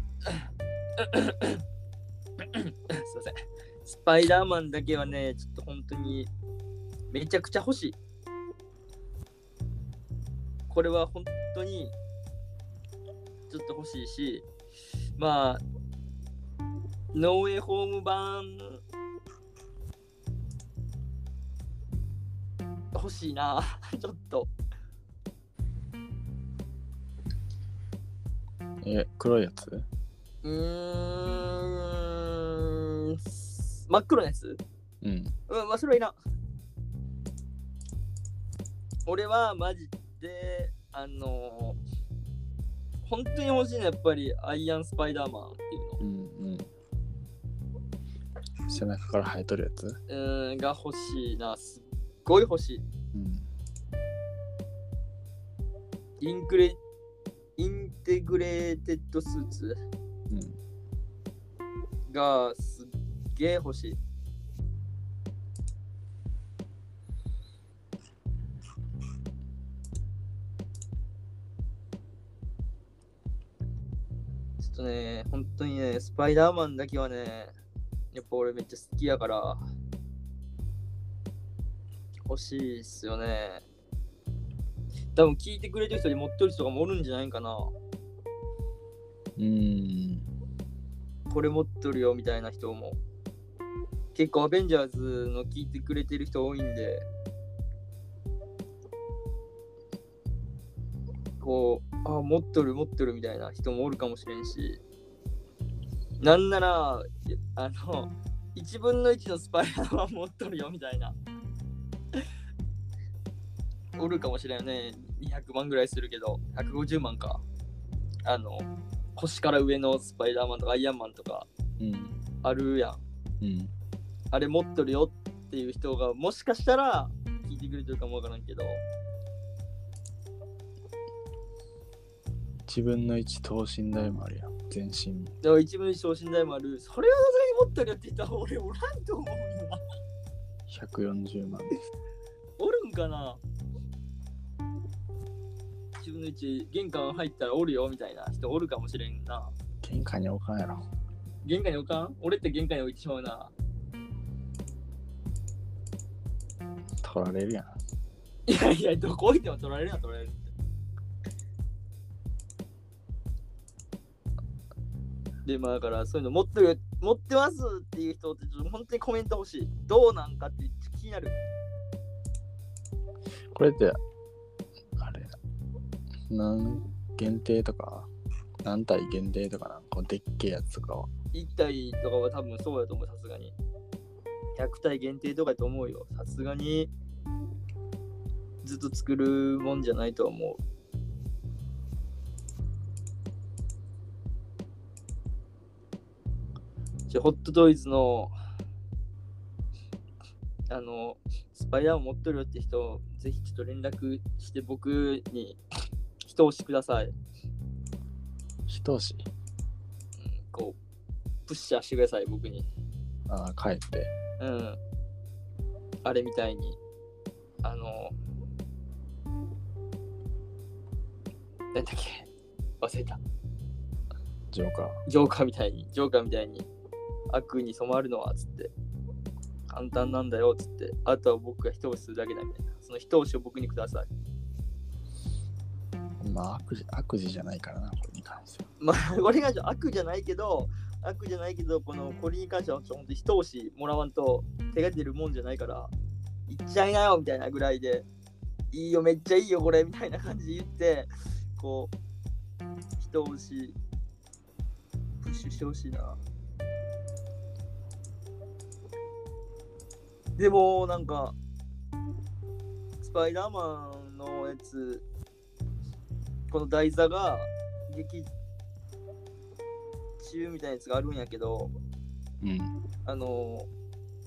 Speaker 1: ません。スパイダーマンだけはね、ちょっと本当にめちゃくちゃ欲しい。これは本当にちょっと欲しいし、まあ、ノーウェイホーム版欲しいな、ちょっと。
Speaker 2: え、黒いやつ？
Speaker 1: うーん、真っ黒なやつ？
Speaker 2: うん。
Speaker 1: うん、まあ、それはいいな。俺はマジで、あの本当に欲しいのはやっぱりアイアンスパイダーマンっていうの。
Speaker 2: うんうん。背中から生えとるやつ？
Speaker 1: うーん、が欲しいな。すっごい欲しい。
Speaker 2: うん。
Speaker 1: インクレ、インテグレーテッドスーツ
Speaker 2: うん。
Speaker 1: がすっげえ欲しい。とね、本当にね、スパイダーマンだけはね、やっぱ俺めっちゃ好きやから、欲しいっすよね。多分聞いてくれてる人に持ってる人がもおるんじゃないかな。
Speaker 2: うん。
Speaker 1: これ持っとるよみたいな人も。結構アベンジャーズの聞いてくれてる人多いんで、こう、あ、持っとる持っとるみたいな人もおるかもしれんし、なんなら、いあの、1分の1のスパイダーマン持っとるよみたいな。おるかもしれんよね。200万ぐらいするけど、150万か。あの、腰から上のスパイダーマンとかアイアンマンとか
Speaker 2: うん。
Speaker 1: あるやん。
Speaker 2: うん。
Speaker 1: あれ持っとるよっていう人がもしかしたら聞いてくれてるかもわからんけど、
Speaker 2: 自分の位置等身大もあるやん。全身
Speaker 1: も一部の昇進代もある。それはさすがに持っとるよって言ったら俺おらんと思うな。
Speaker 2: 140万です。
Speaker 1: おるんかな？自分の位置玄関入ったらおるよみたいな人おるかもしれんな。
Speaker 2: 玄関に置かんやろ。
Speaker 1: 玄関に置かん？俺って玄関に置いてしまうな。
Speaker 2: 取られるやん。
Speaker 1: いやいや、どこ置いても取られるな、取られるで、まあだからそういうの持ってる、持ってますっていう人ってちょっと本当にコメント欲しい。どうなんかって気になる。
Speaker 2: これって、あれ、何限定とか、何体限定とかなんこうでっけえやつとかは。
Speaker 1: 1体とかは多分そうやと思う、さすがに。100体限定とかやと思うよ。さすがにずっと作るもんじゃないと思う。じゃあホットトイズのあのスパイダーを持っとるよって人、ぜひちょっと連絡して僕に一押しください。うん
Speaker 2: 一押し。
Speaker 1: こう、プッシャーしてください、僕に。
Speaker 2: ああ、帰って。
Speaker 1: うん。あれみたいに、あの、なんだっけ忘れた。
Speaker 2: ジョーカー。
Speaker 1: ジョーカーみたいに、ジョーカーみたいに悪に染まるのは、つって。簡単なんだよ、つって。あとは僕が一押しするだけだみたいな。その一押しを僕にください。
Speaker 2: まあ悪事、悪事じゃないからな、これに関しては。
Speaker 1: まあ、これが悪じゃないけど、悪じゃないけど、このこれに関しては、本当一押しもらわんと手が出るもんじゃないから、行っちゃいなよみたいなぐらいで、いいよ、めっちゃいいよ、これみたいな感じで言って、こう、一押し、プッシュしてほしいな。でも、なんか、スパイダーマンのやつ、この台座が劇中みたいなやつがあるんやけど、
Speaker 2: うん。
Speaker 1: あの、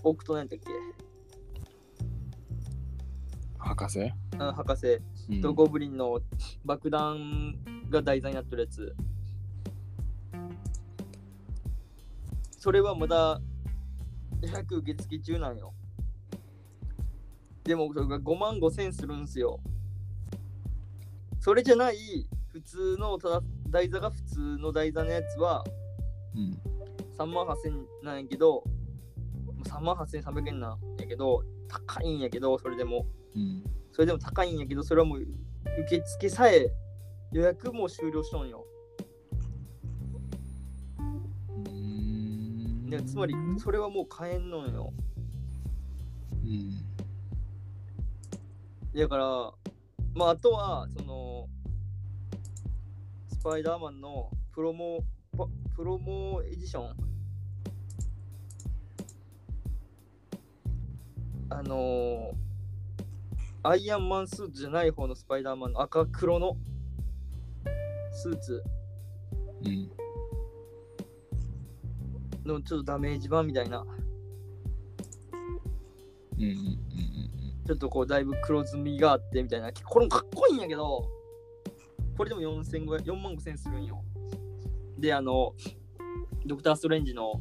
Speaker 1: オクトなんだっけ？
Speaker 2: 博士？
Speaker 1: あの博士
Speaker 2: うん
Speaker 1: とゴブリンの爆弾が題材になってるやつ。それはまだ予約受付中なんよ。でもそれが5万5千するんすよ。それじゃない普通のただ台座が普通の台座のやつは
Speaker 2: うん。
Speaker 1: 3万8千なんやけど3万8300円なんやけど高いんやけどそれでも
Speaker 2: うん。
Speaker 1: それでも高いんやけどそれはもう受付さえ予約も終了しとんよつまりそれはもう買えんのよ
Speaker 2: うん。
Speaker 1: だからまああとはそのスパイダーマンのプロモパプロモエディションあのーアイアンマンスーツじゃない方のスパイダーマンの赤黒のスーツ
Speaker 2: うん。
Speaker 1: のちょっとダメージ版みたいな
Speaker 2: うん。うん。
Speaker 1: ちょっとこうだいぶ黒ずみがあってみたいなこれもかっこいいんやけどこれでも4500 4万5千するんよであのドクター・ストレンジの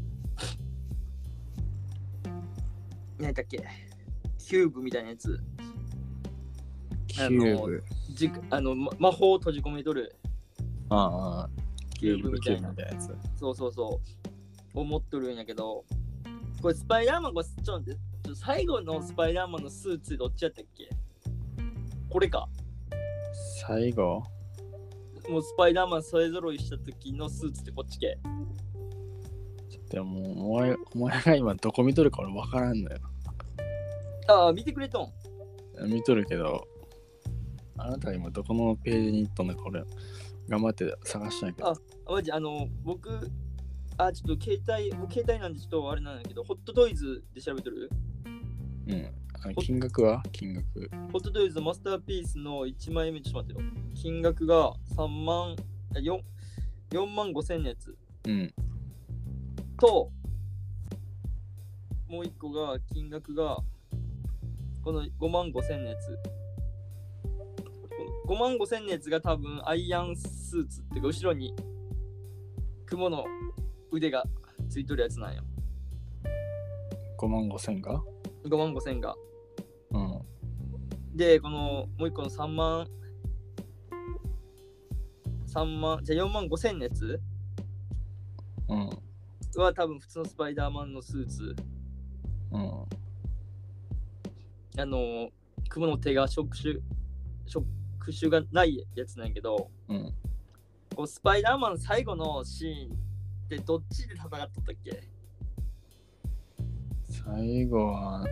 Speaker 1: 何だっけキューブみたいなやつ
Speaker 2: キューブ。
Speaker 1: じあの、ま魔法を閉じ込めとる
Speaker 2: ああ。
Speaker 1: キューブみたいな
Speaker 2: キューブみたいなやつ。
Speaker 1: そうそうそう思っとるんやけどこれスパイダーマンこれちょっと待ってちょ最後のスパイダーマンのスーツどっちやったっけ？これか。
Speaker 2: 最後？
Speaker 1: もうスパイダーマン勢ぞろいした時のスーツってこっち系
Speaker 2: でももうお前、お前が今どこ見とるか俺分からんのよ。
Speaker 1: ああ見てくれとん。
Speaker 2: 見とるけど、あなたが今どこのページに行っとんのか俺、頑張って探したんやけど。
Speaker 1: あマジあの僕あちょっと携帯僕携帯なんでちょっとあれなんだけどホットトイズで調べてる？
Speaker 2: うん。金額は？金額。
Speaker 1: ホットトイズのマスターピースの1枚目ちょっと待ってよ金額が3万4 4万5千のやつ
Speaker 2: うん。
Speaker 1: と、もう一個が、金額が、この5万5千のやつ。この5万5千のやつが多分アイアンスーツっていうか、後ろに雲の腕がついとるやつなんよ。
Speaker 2: 5万5千が？
Speaker 1: 5万5千が。
Speaker 2: うん。
Speaker 1: で、このもう一個の3万、3万、じゃあ4万5千のやつ
Speaker 2: うん。
Speaker 1: は多分普通のスパイダーマンのスーツ。
Speaker 2: うん。
Speaker 1: あの、雲の手が触手、触手がないやつなんやけど、
Speaker 2: うん。
Speaker 1: こうスパイダーマンの最後のシーンってどっちで戦っとったっけ
Speaker 2: 最後は、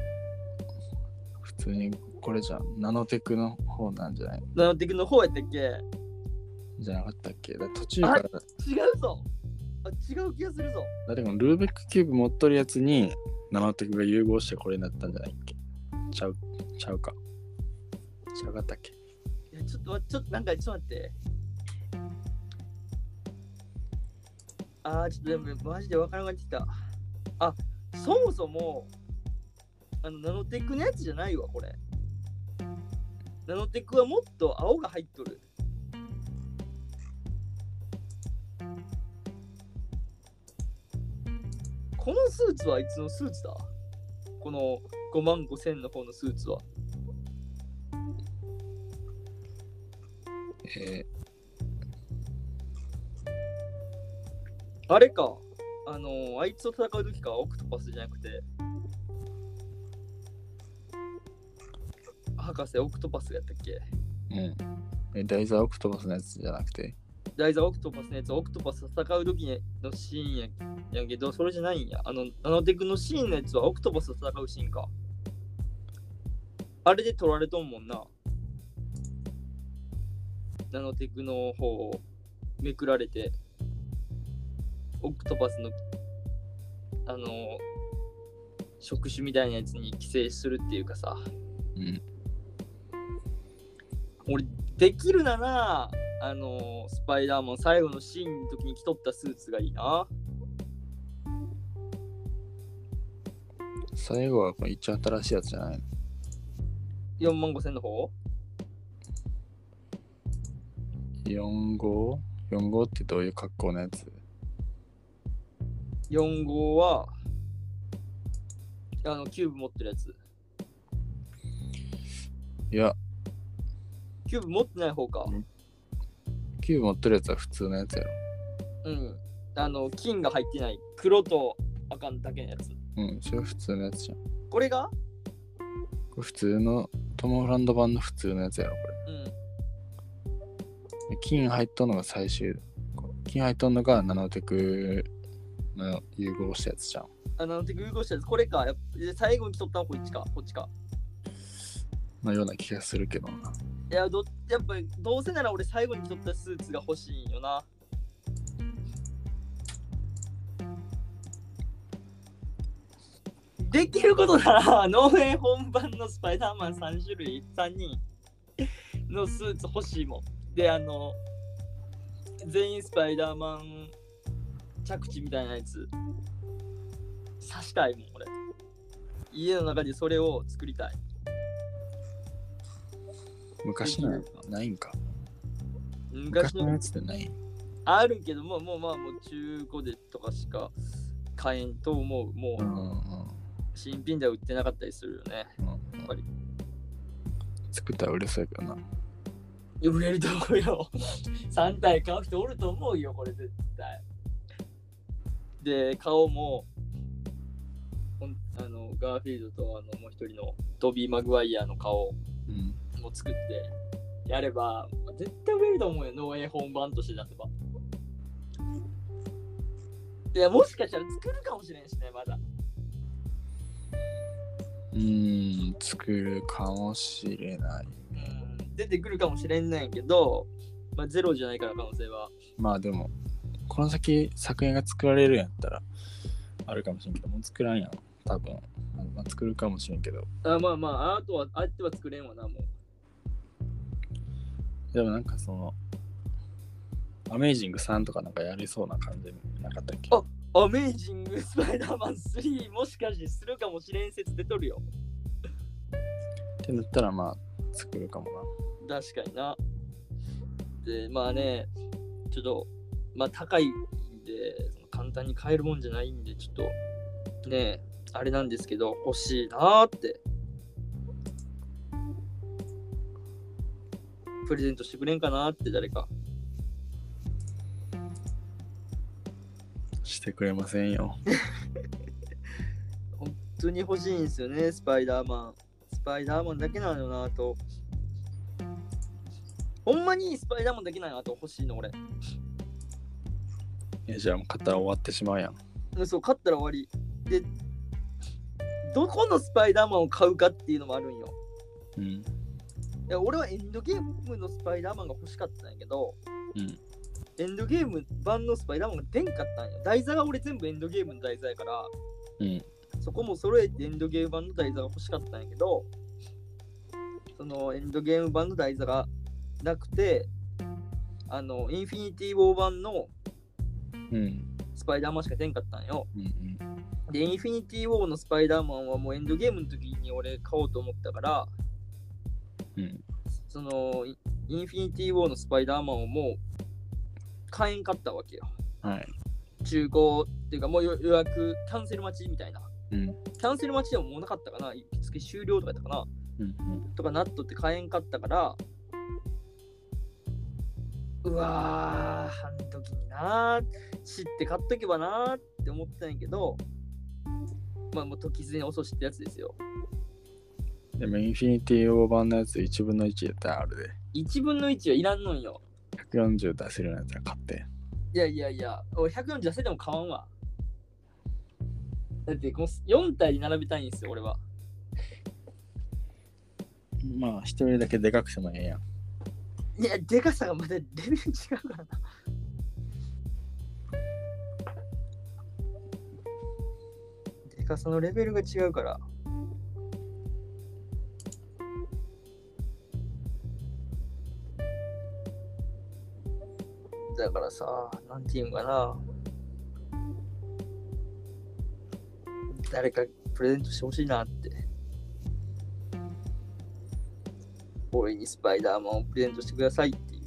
Speaker 2: 普通にこれじゃん。ナノテクの方なんじゃない？
Speaker 1: ナノテクの方やったっけ？
Speaker 2: じゃなかったっけ？だ途中から、
Speaker 1: 違うぞ。あ違う気がするぞ。
Speaker 2: 誰もルーベックキューブ持っとるやつにナノテクが融合してこれになったんじゃないっけ？ちゃう、ちゃうか。ちゃうかったっけ？
Speaker 1: いやちょっと待ってちょっとなんかちょっと待って。あーちょっとでもマジでわからなくなってきた。あそもそもあのナノテクのやつじゃないわこれ。ナノテクはもっと青が入っとる。このスーツはいつのスーツだ。この5万5千の方のスーツは。
Speaker 2: え
Speaker 1: あれか。あのー、あいつと戦う時か、オクトパスじゃなくて。博士、オクトパスやったっけ？
Speaker 2: ー、うん。え、ダイザーオクトパスのやつじゃなくて？
Speaker 1: 大座オクトパスのやつ、オクトパスと戦う時のシーンややけど、それじゃないんや。あの、ナノテクのシーンのやつはオクトパスと戦うシーンか。あれで取られとんもんな。ナノテクの方をめくられて、オクトパスの、あの、触手みたいなやつに寄生するっていうかさ、
Speaker 2: うん。
Speaker 1: 俺、できるなら、あの、スパイダーマン最後のシーンの時に着とったスーツがいいな。
Speaker 2: 最後はこの一番新しいやつじゃないの
Speaker 1: ？4万5千の方
Speaker 2: ?4 号 ?4 号ってどういう格好のやつ？
Speaker 1: ?4 号は、あの、キューブ持ってるやつ。
Speaker 2: いや、
Speaker 1: キューブ持ってない方か。
Speaker 2: キューブ持ってるやつは普通のやつやろ。
Speaker 1: うん。あの、金が入ってない。黒と赤だけのやつ。
Speaker 2: うん、それは普通のやつじゃん。
Speaker 1: これが？
Speaker 2: これ普通のトム・ホランド版の普通のやつやろ、こ
Speaker 1: うん。
Speaker 2: れ。金入っとんのが最終。金入っとんのがナノテクの融合したやつじゃん。
Speaker 1: あの、て融合したやつ。これか。最後に着とったのはこっちか。こっちか。
Speaker 2: のような気がするけどな。
Speaker 1: いや、どやっぱりどうせなら俺最後に着とったスーツが欲しいんよな。できることなら、農園本番のスパイダーマン3種類、3人のスーツ欲しいもん。で、あの、全員スパイダーマン着地みたいなやつ、刺したいもん、俺。家の中でそれを作りたい。
Speaker 2: 昔のやつないんか。
Speaker 1: 昔の
Speaker 2: やつってない？
Speaker 1: あるけども、もうまあもう中古でとかしか買えんと思う。も
Speaker 2: うんう
Speaker 1: うん新品では売ってなかったりするよね。
Speaker 2: うん
Speaker 1: やっぱり。
Speaker 2: 作ったら売れそうやけどな。
Speaker 1: 売れると思うよ。3体買う人おると思うよ、これ絶対。で、顔も、あのガーフィールドとあのもう一人のトビー・マグワイアの顔
Speaker 2: うん。
Speaker 1: も作ってやれば、絶対売れると思うよ、農園本番として出せば。いや、もしかしたら作るかもしれんしね、まだ。
Speaker 2: うーん、作るかもしれない。
Speaker 1: うん、出てくるかもしれんねんけど、まあ、ゼロじゃないから可能性は。
Speaker 2: まあでも、この先作品が作られるんやったら、あるかもしれんけど、もう作らんやん。多分。まあ、作るかもしれんけど。
Speaker 1: あまあまあ、アートは、あっては作れんわな、もう。
Speaker 2: でもなんかその、アメイジング3とかなんかやりそうな感じなかったっけ？
Speaker 1: あアメイジング・スパイダーマン3もしかしてするかもしれん説出とるよ。
Speaker 2: ってなったらまあ作るかもな。
Speaker 1: 確かにな。で、まあね、ちょっと、まあ高いんで、簡単に買えるもんじゃないんで、ちょっと、ね、あれなんですけど、欲しいなーって。プレゼントしてくれんかなーって誰か。
Speaker 2: してくれませんよ。
Speaker 1: 本当に欲しいんですよね、スパイダーマン。スパイダーマンだけなのよな、あと。ほんまにスパイダーマンだけなのあと欲しいの、俺。
Speaker 2: いやじゃあもう買ったら終わってしまうやん。
Speaker 1: うんそう、勝ったら終わり。で、どこのスパイダーマンを買うかっていうのもあるんよ。
Speaker 2: うん。
Speaker 1: いや俺はエンドゲームのスパイダーマンが欲しかったんやけど、
Speaker 2: うん。
Speaker 1: エンドゲーム版のスパイダーマンが出んかったんよ。台座が俺全部エンドゲームの台座やから、
Speaker 2: うん。
Speaker 1: そこも揃えてエンドゲーム版の台座が欲しかったんやけど、そのエンドゲーム版の台座がなくて、あの、インフィニティ・ウォー版の
Speaker 2: うん。
Speaker 1: スパイダーマンしか出んかったんよ。
Speaker 2: うん。
Speaker 1: で、インフィニティ・ウォーのスパイダーマンはもうエンドゲームの時に俺買おうと思ったから、
Speaker 2: うん。
Speaker 1: そのイインフィニティ・ウォーのスパイダーマンをもう買えんかったわけよ。
Speaker 2: はい。
Speaker 1: 中古っていうかもう予予約キャンセル待ちみたいな。
Speaker 2: うん。
Speaker 1: キャンセル待ちでももうなかったかな受付終了とかやったかな
Speaker 2: うん。
Speaker 1: とかなっとって買えんかったから、うわー、あん時になー、知って買っとけばなーって思ったんやけど、まあもう時すでに遅しってやつですよ。
Speaker 2: でもインフィニティオーバーのやつ1分の1やったらあるで。
Speaker 1: 1分の1はいらんのんよ。
Speaker 2: 140出せるんやったら買って。
Speaker 1: いやいやいや、俺140出せても買わんわ。だってこの4体に並べたいんですよ、俺は。
Speaker 2: まあ一人だけでかくてもええやん。
Speaker 1: いや、でかさがまだレベル違うからな。でかさのレベルが違うから。だからさ、なんていうんかな。誰かプレゼントしてほしいなって。俺にスパイダーマンをプレゼントしてくださいっていう。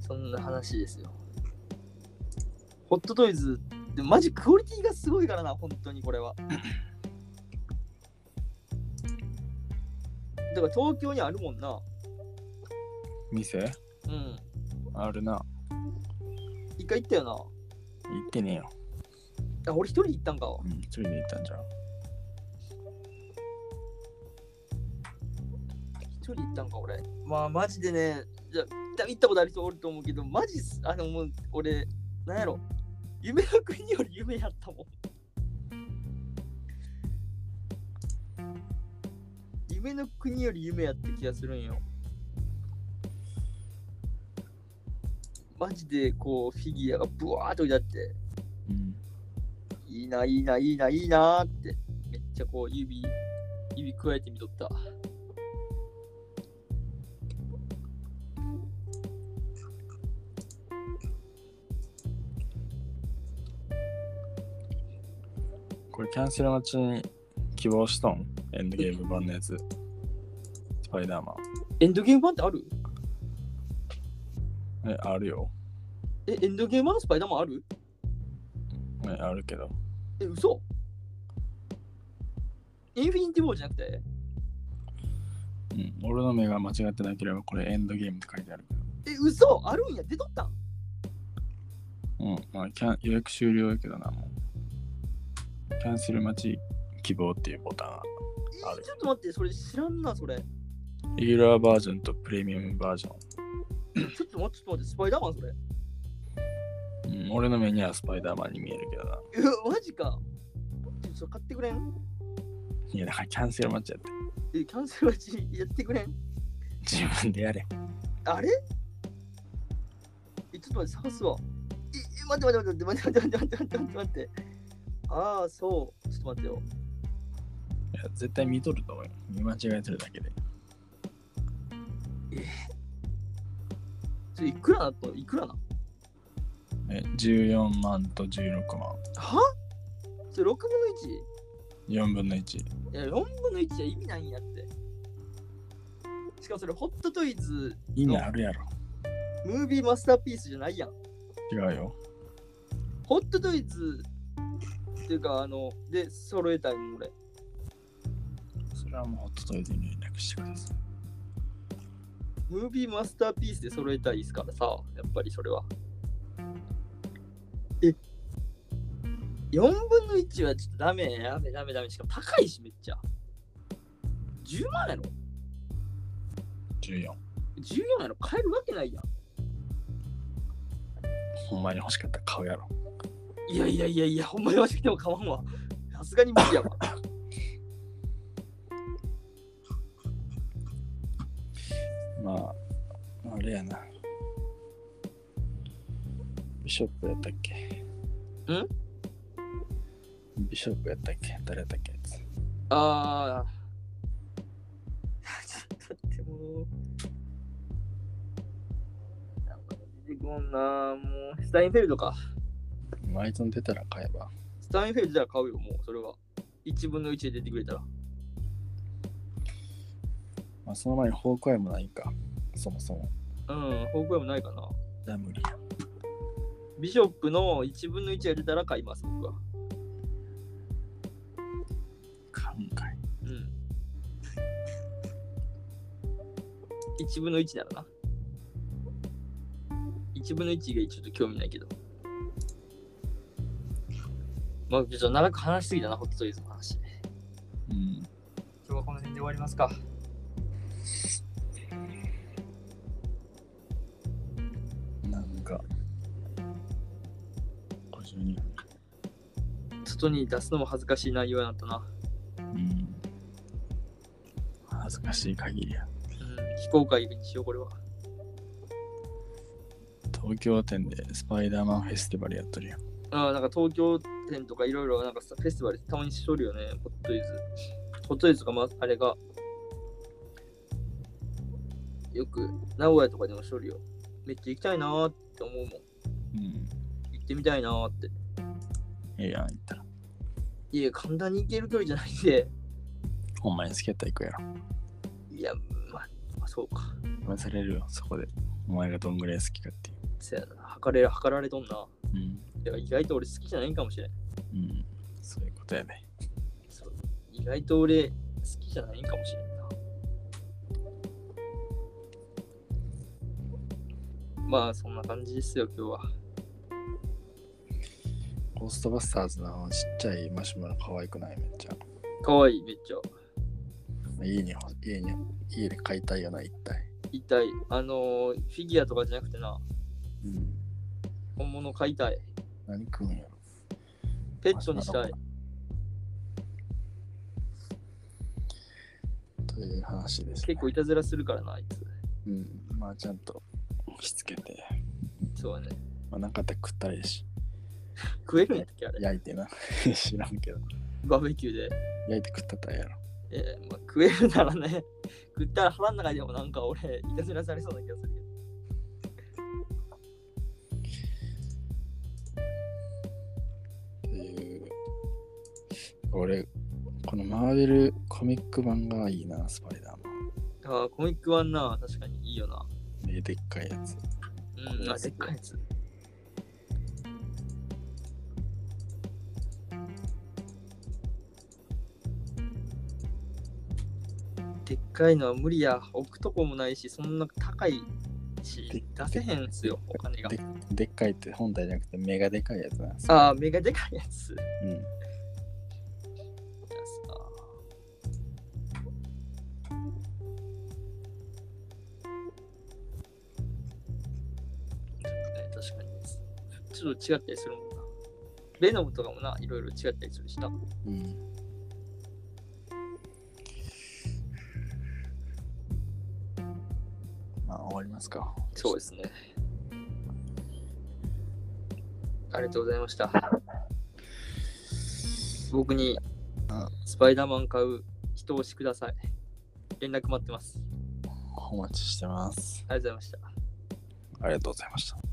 Speaker 1: そんな話ですよ。ホットトイズってマジクオリティがすごいからな、本当にこれは。だから東京にあるもんな。
Speaker 2: 店？
Speaker 1: うん。
Speaker 2: あるな。
Speaker 1: 一回行ったよな。
Speaker 2: 行ってねえよ。
Speaker 1: あ、俺一人で行ったんか。
Speaker 2: うん、一人で行ったんじゃん。
Speaker 1: 一人で行ったんか、俺。まあ、マジでね、じゃあ行ったことある人おると思うけど、マジっす、あの、もう、俺、なんやろ。夢の国より夢やったもん。夢の国より夢やった気がするんよ。マジでこうフィギュアがブワーっと置いてあって、
Speaker 2: うん。
Speaker 1: いいな、いいな、いいな、いいなって、めっちゃこう指、指加えてみとった。
Speaker 2: これキャンセル待ちに希望しとん？エンドゲーム版のやつ。スパイダーマ
Speaker 1: エンドゲーム版ってある？
Speaker 2: ン。え、あるよ。
Speaker 1: え、エンドゲーム版のスパイダーマンある？
Speaker 2: え、あるけど。
Speaker 1: え、嘘？インフィニティ・ウォーじゃなくて？
Speaker 2: うん。俺の目が間違ってなければこれエンドゲームって書いてあるけ
Speaker 1: え、嘘？あるんや出とったん？
Speaker 2: ど。うん。まあキャン予約終了やけどな、もう。キャンセル待ち希望っていうボタンがある
Speaker 1: えちょっと待って、それ知らんな、それ。
Speaker 2: レギュラーバージョンとプレミアムバージョ
Speaker 1: ちょっと待って、ちょっと待って、スパイダーマンそれ。
Speaker 2: ン。うん、俺の目にはスパイダーマンに見えるけどな。
Speaker 1: え、マジか。それ買ってくれん？
Speaker 2: いや、だからキャンセル待ちやって。
Speaker 1: え、キャンセル待ちやってくれん？
Speaker 2: 自分でやれ。
Speaker 1: あれ？え、ちょっと待って、探すわ。え、え待って待って待って待って待って待って待って待って。ああ、そう。ちょっと待ってよ。
Speaker 2: いや、絶対見とると思うよ。見間違えてるだけで。
Speaker 1: それいくらだと？いくらな
Speaker 2: え、14万と16万。
Speaker 1: は？それ6分の 1?
Speaker 2: 4分の1。
Speaker 1: いや、4分の1じゃ意味ないんやって。しかもそれ、ホットトイズ、
Speaker 2: 意味あるやろ。
Speaker 1: ムービーマスターピースじゃないやん。
Speaker 2: 違うよ。
Speaker 1: ホットトイズっていうか、あの、で、揃えたいもん、俺。
Speaker 2: それはもうホットトイズに連絡してください。
Speaker 1: ムービーマスターピースで揃えたいですからさ、やっぱりそれは。え ?4 分の1はちょっとダメ、ダメ、ダメ、ダメ。しかも高いし、めっちゃ。10万やろ
Speaker 2: ？14。
Speaker 1: ?14 やろ？買えるわけないやん。
Speaker 2: ほんまに欲しかったら買うやろ。
Speaker 1: いやいやいやいや、ほんまに欲しくても買わんわ。さすがに無理やわ。
Speaker 2: まあ、あれやな。ビショップやったっけ？
Speaker 1: ん？
Speaker 2: ビショップやったっけ？誰やったっけやつ？
Speaker 1: あー。ちょっと待って、もう。なんか出てこんな、もう。スタインフェルドか。
Speaker 2: マイトン出たら買えば。
Speaker 1: スタインフェルドじゃ買うよ、もう、それは。1分の1で出てくれたら。
Speaker 2: まあ、その前にホークアイもないか。そもそも。
Speaker 1: うん、方向もないかな。
Speaker 2: じゃあ無理や。
Speaker 1: ビショップの1分の1が出たら買います、僕は。
Speaker 2: 買うんかい。
Speaker 1: うん。1分の1ならな。1分の1がちょっと興味ないけど。まあ、ちょっと長く話しすぎたな、ホットトイズの話。
Speaker 2: うん。
Speaker 1: 今日はこの辺で終わりますか。外に出すのも恥ずかしい内容になったな。
Speaker 2: うん。恥ずかしい限りや。
Speaker 1: うん、非公開にしよう、これは。
Speaker 2: 東京店でスパイダーマンフェスティバルやっとるやん。
Speaker 1: ああ、なんか東京店とかいろいろなんかさフェスティバルたまにしとるよね、ホットイズ。ホットイズとか、まあ、あれが、よく名古屋とかでもしとるよ。めっちゃ行きたいなーって思うもん。
Speaker 2: うん。
Speaker 1: 行ってみたいなーって。
Speaker 2: ええやん、言ったら。
Speaker 1: いや、簡単に行ける距離じゃないんで。
Speaker 2: ほんまに好きやったら行くやろ。
Speaker 1: いや、まあ、まあ、そうか。
Speaker 2: 言わされるよ、そこで。お前がどんぐらい好きかっていう。
Speaker 1: せやな。測れる、測られとんな。
Speaker 2: うん。
Speaker 1: いや意外と俺好きじゃないんかもしれん。
Speaker 2: うん。そういうことやね。
Speaker 1: そう意外と俺好きじゃないんかもしれんな。まあそんな感じですよ今日は。
Speaker 2: ゴーストバスターズのちっちゃいマシュマロ可愛くない？めっちゃ。
Speaker 1: かわいいめっちゃ。
Speaker 2: 家に、家に、家で買いたいよな、一体。
Speaker 1: 痛い。あのーフィギュアとかじゃなくてな、
Speaker 2: うん。
Speaker 1: 本物買いたい。
Speaker 2: 何食うんやろ？
Speaker 1: ペットにしたい。
Speaker 2: という話です、ね。
Speaker 1: 結構いたずらするからな、あいつ。
Speaker 2: うん。まあちゃんとしつけて。
Speaker 1: そうだね。
Speaker 2: まあなんかあったら食ったらいいし。
Speaker 1: 食えるんやったっけあれ？
Speaker 2: 焼いてな。知らんけど。
Speaker 1: バーベキューで。
Speaker 2: 焼いて食ったったらええやろ。
Speaker 1: えーまあ、食えるならね、食ったら腹の中でもなんか俺、いたずらされそうな気がするけど。
Speaker 2: っていう。俺、このマーベルコミック版がいいな、スパイダーマン。
Speaker 1: ああ、コミックはな、確かにいいよな。
Speaker 2: ねでっかいやつ。
Speaker 1: うん、あ、でっかいやつ。でっかいのは無理や。置くとこもないし、そんな高いし
Speaker 2: で、
Speaker 1: 出せへんすよ、お金が。
Speaker 2: ででっかいって本体じゃなくて目がでかいやつなんですよ。
Speaker 1: ああ、目がでかいやつ。
Speaker 2: うん。
Speaker 1: 確かに。ちょっと違ったりするもんな。レノムとかもな、いろいろ違ったりするしな。
Speaker 2: うん。ますか？
Speaker 1: そうですね。ありがとうございました。僕に
Speaker 2: あ
Speaker 1: スパイダーマン買う人押しください。連絡待ってます。
Speaker 2: お待ちしてます。
Speaker 1: ありがとうございました。
Speaker 2: ありがとうございました。